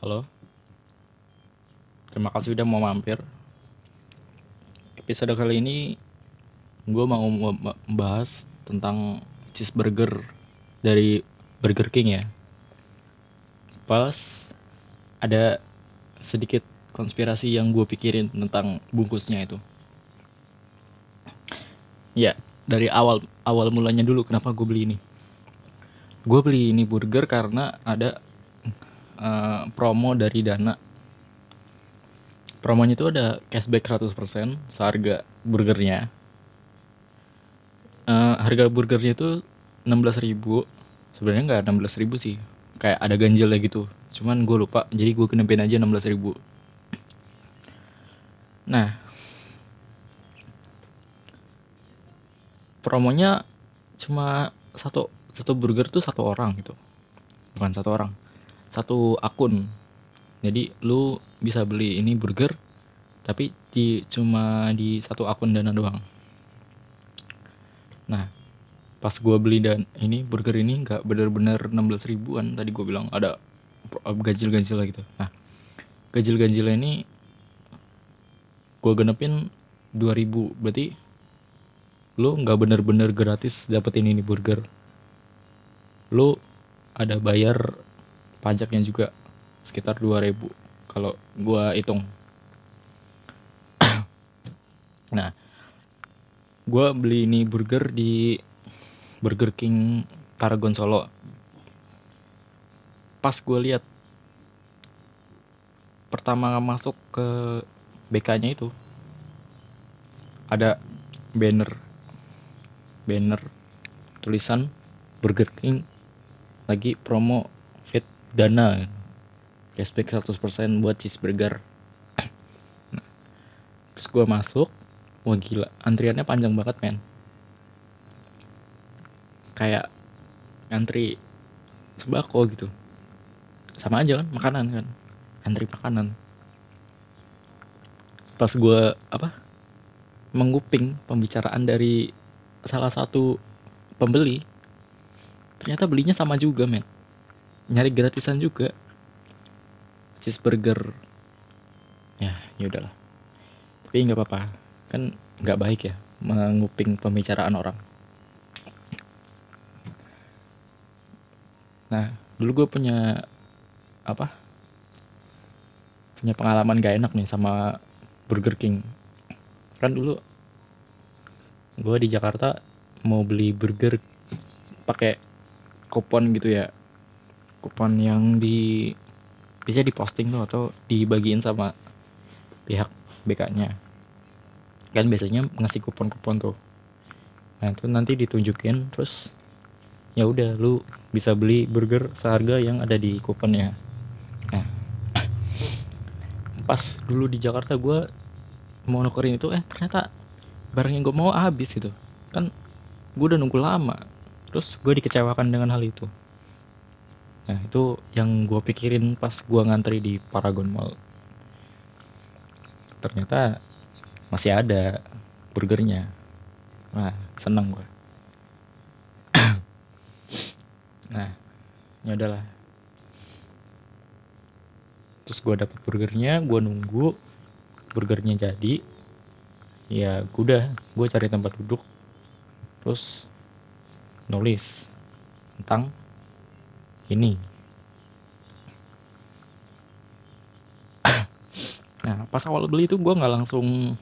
Halo. Terima kasih udah mau mampir. Episode kali ini gue mau membahas tentang cheeseburger dari Burger King ya. Pas ada sedikit konspirasi yang gue pikirin tentang bungkusnya itu. Ya, dari awal awal mulanya dulu kenapa gue beli ini. Gue beli ini burger karena ada uh, promo dari Dana. Promonya itu ada cashback 100% seharga burgernya. Uh, harga burgernya itu 16.000. Sebenarnya nggak 16.000 sih. Kayak ada ganjilnya gitu. Cuman gue lupa, jadi gue kenepin aja 16.000. Nah, promonya cuma satu satu burger tuh satu orang gitu bukan satu orang satu akun. Jadi lu bisa beli ini burger tapi di cuma di satu akun dana doang. Nah pas gua beli dan ini burger ini nggak bener-bener 16 ribuan. Tadi gua bilang ada ganjil-ganjil lah gitu. Nah ganjil-ganjil ini gua genepin 2000 berarti lu nggak bener-bener gratis dapetin ini burger. Lu ada bayar pajaknya juga sekitar 2000 kalau gua hitung. Nah gua beli ini burger di Burger King Paragon Solo. Pas gua lihat pertama masuk ke BK nya itu ada banner banner tulisan Burger King lagi promo dana. Cashback 100% buat cheeseburger nah, terus gue masuk. Wah gila antriannya panjang banget men. Kayak antri sembako gitu. Sama aja kan makanan kan. Antri makanan. Pas gue apa menguping pembicaraan dari salah satu pembeli ternyata belinya sama juga men nyari gratisan juga. Cheeseburger. Ya ya udahlah. Tapi nggak apa-apa. Kan nggak baik ya menguping pembicaraan orang. Nah dulu gue punya apa? Punya pengalaman gak enak nih sama Burger King. Kan dulu gue di Jakarta mau beli burger pakai kupon gitu ya kupon yang di bisa diposting tuh atau dibagiin sama pihak BK-nya kan biasanya ngasih kupon-kupon tuh. Nah itu nanti ditunjukin terus ya udah lu bisa beli burger seharga yang ada di kuponnya. Nah pas dulu di Jakarta gue mau nukerin itu eh ternyata barang yang gue mau habis gitu. Kan gue udah nunggu lama terus gue dikecewakan dengan hal itu nah itu yang gue pikirin pas gue ngantri di Paragon Mall. Ternyata masih ada burgernya. Nah seneng gue nah ya udahlah. Terus gue dapet burgernya gue nunggu burgernya jadi. Ya udah gue cari tempat duduk. Terus nulis tentang ini. Nah pas awal beli itu gue nggak langsung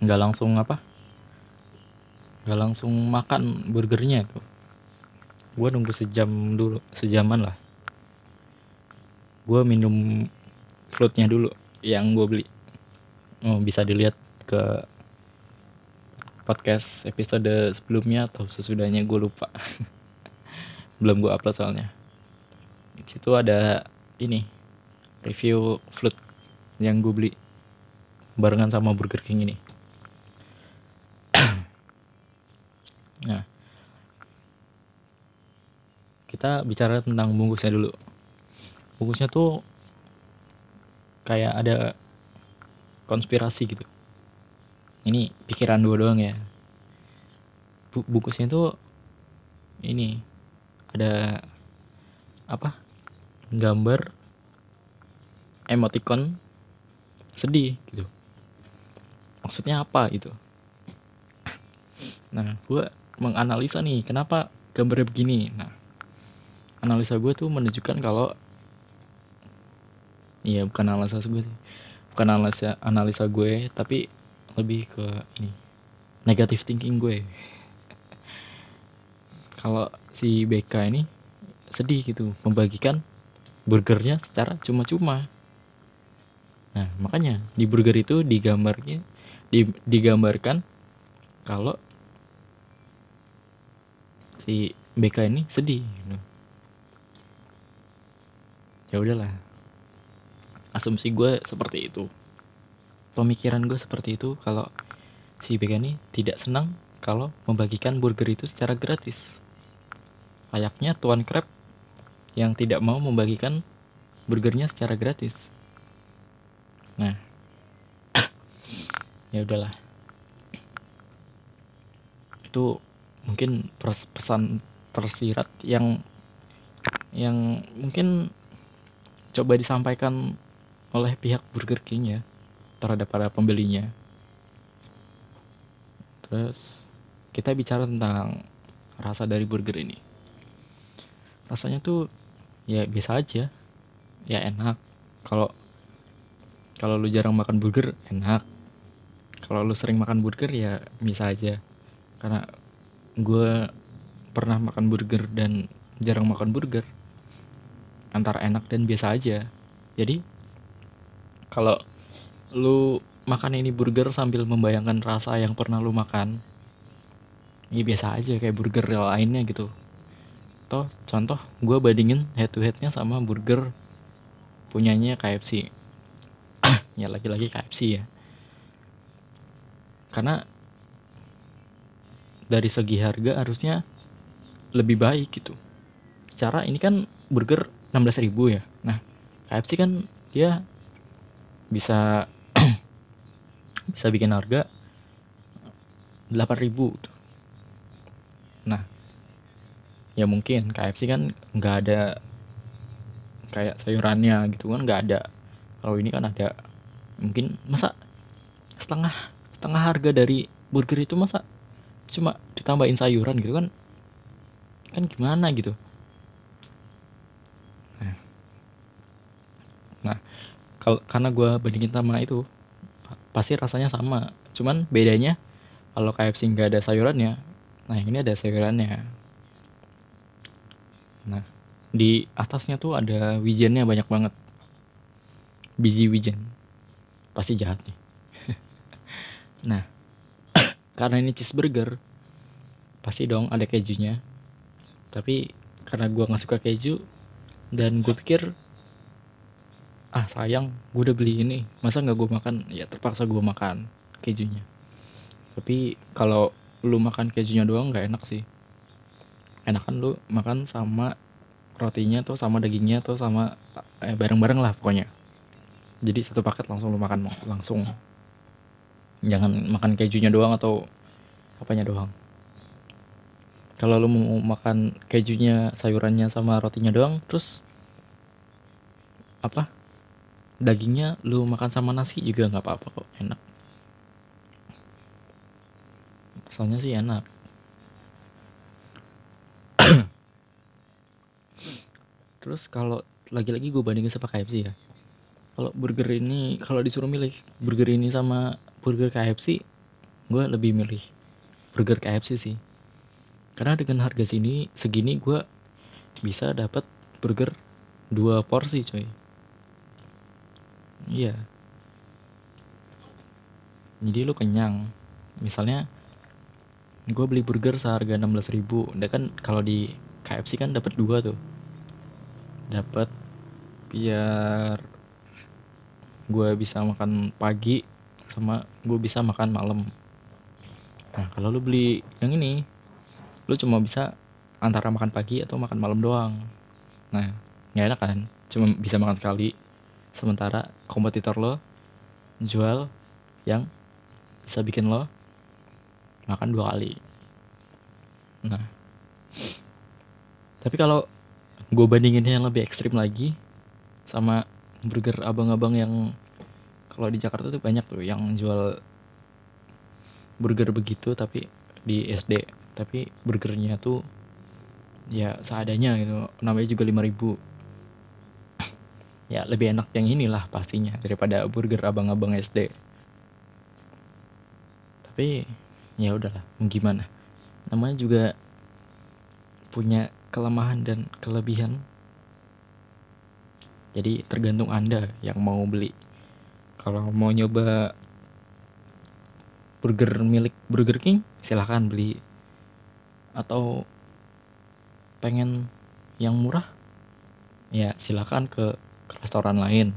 nggak langsung apa? Nggak langsung makan burgernya itu. Gue nunggu sejam dulu sejaman lah. Gue minum fruitnya dulu yang gue beli. Oh, bisa dilihat ke podcast episode sebelumnya atau sesudahnya gue lupa. Belum gue upload soalnya situ ada ini review flute yang gue beli barengan sama Burger King ini. Nah. Kita bicara tentang bungkusnya dulu. Bungkusnya tuh kayak ada konspirasi gitu. Ini pikiran dua doang ya. Bungkusnya tuh ini ada apa gambar emoticon sedih gitu. Maksudnya apa gitu? Nah gue menganalisa nih kenapa gambarnya begini? Nah analisa gue tuh menunjukkan kalau iya bukan analisa gue bukan analisa analisa gue tapi lebih ke ini negatif thinking gue kalau si BK ini sedih gitu membagikan burgernya secara cuma-cuma Nah, makanya di burger itu digambarnya di, digambarkan kalau si BK ini sedih gitu. Ya udahlah. Asumsi gue seperti itu. Pemikiran gue seperti itu kalau si BK ini tidak senang kalau membagikan burger itu secara gratis. Layaknya Tuan Crab yang tidak mau membagikan burgernya secara gratis. Nah. Ya udahlah. Itu mungkin pesan tersirat yang yang mungkin coba disampaikan oleh pihak Burger King ya terhadap para pembelinya. Terus kita bicara tentang rasa dari burger ini. Rasanya tuh ya biasa aja. Ya enak. Kalau kalau lu jarang makan burger enak. Kalau lu sering makan burger ya bisa aja. Karena gue pernah makan burger dan jarang makan burger. Antara enak dan biasa aja. Jadi kalau lu makan ini burger sambil membayangkan rasa yang pernah lu makan ya biasa aja kayak burger lainnya gitu toh contoh gue bandingin head to headnya sama burger punyanya KFC ya lagi-lagi KFC ya. Karena dari segi harga harusnya lebih baik gitu. Secara ini kan burger 16.000 ya. Nah KFC kan dia bisa bisa bikin harga 8.000 gitu. nah ya mungkin KFC kan nggak ada kayak sayurannya gitu kan nggak ada. Kalau ini kan ada mungkin masa setengah setengah harga dari burger itu masa cuma ditambahin sayuran gitu kan? Kan gimana gitu? Nah, nah kalau karena gue bandingin sama itu pasti rasanya sama. Cuman bedanya kalau KFC nggak ada sayurannya nah ini ada sayurannya nah di atasnya tuh ada wijennya banyak banget. Biji wijen. Pasti jahat nih. Nah karena ini cheeseburger pasti dong ada kejunya. Tapi karena gue nggak suka keju dan gue pikir ah sayang gue udah beli ini. Masa nggak gue makan? Ya terpaksa gue makan kejunya. Tapi kalau lu makan kejunya doang nggak enak sih enak kan lu makan sama rotinya tuh sama dagingnya tuh sama eh, bareng-bareng lah pokoknya. Jadi satu paket langsung lu makan langsung. Jangan makan kejunya doang atau apanya doang. Kalau lu mau makan kejunya sayurannya sama rotinya doang terus apa? Dagingnya lu makan sama nasi juga nggak apa-apa kok enak. Soalnya sih enak terus kalau lagi-lagi gue bandingin sama KFC ya. Kalau burger ini kalau disuruh milih burger ini sama burger KFC gue lebih milih burger KFC sih. Karena dengan harga sini segini gue bisa dapat burger dua porsi coy iya. Jadi lu kenyang. Misalnya gue beli burger seharga 16.000 ribu. Udah kan kalau di KFC kan dapat dua tuh dapat biar gue bisa makan pagi sama gue bisa makan malam. Nah kalau lu beli yang ini lu cuma bisa antara makan pagi atau makan malam doang. Nah nggak enak kan? Cuma bisa makan sekali. Sementara kompetitor lo jual yang bisa bikin lo makan dua kali. Nah tapi kalau gue bandingin yang lebih ekstrim lagi sama burger abang-abang yang kalau di Jakarta tuh banyak tuh yang jual burger begitu tapi di SD tapi burgernya tuh ya seadanya gitu namanya juga 5000 ya lebih enak yang inilah pastinya daripada burger abang-abang SD tapi ya udahlah gimana? Namanya juga punya kelemahan dan kelebihan. Jadi tergantung anda yang mau beli. Kalau mau nyoba burger milik Burger King silahkan beli. Atau pengen yang murah ya silahkan ke, ke restoran lain.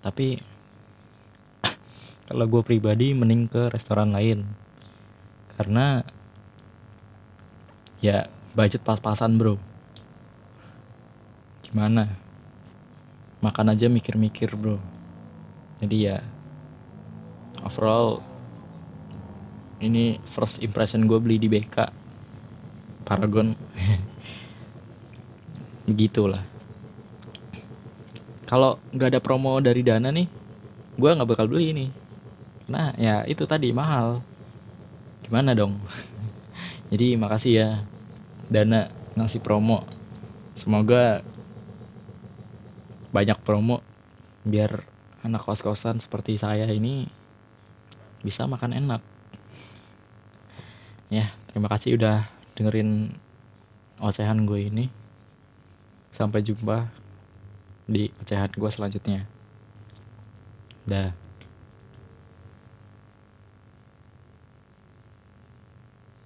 Tapi kalau gue pribadi mending ke restoran lain. Karena ya budget pas-pasan bro. Gimana? Makan aja mikir-mikir bro. Jadi ya overall ini first impression gue beli di BK Paragon. Begitulah kalau nggak ada promo dari Dana nih gue nggak bakal beli ini. Nah ya itu tadi mahal. Gimana dong jadi makasih ya dana ngasih promo. Semoga banyak promo biar anak kos-kosan seperti saya ini bisa makan enak. Ya terima kasih udah dengerin ocehan gue ini. Sampai jumpa di ocehan gue selanjutnya. Dah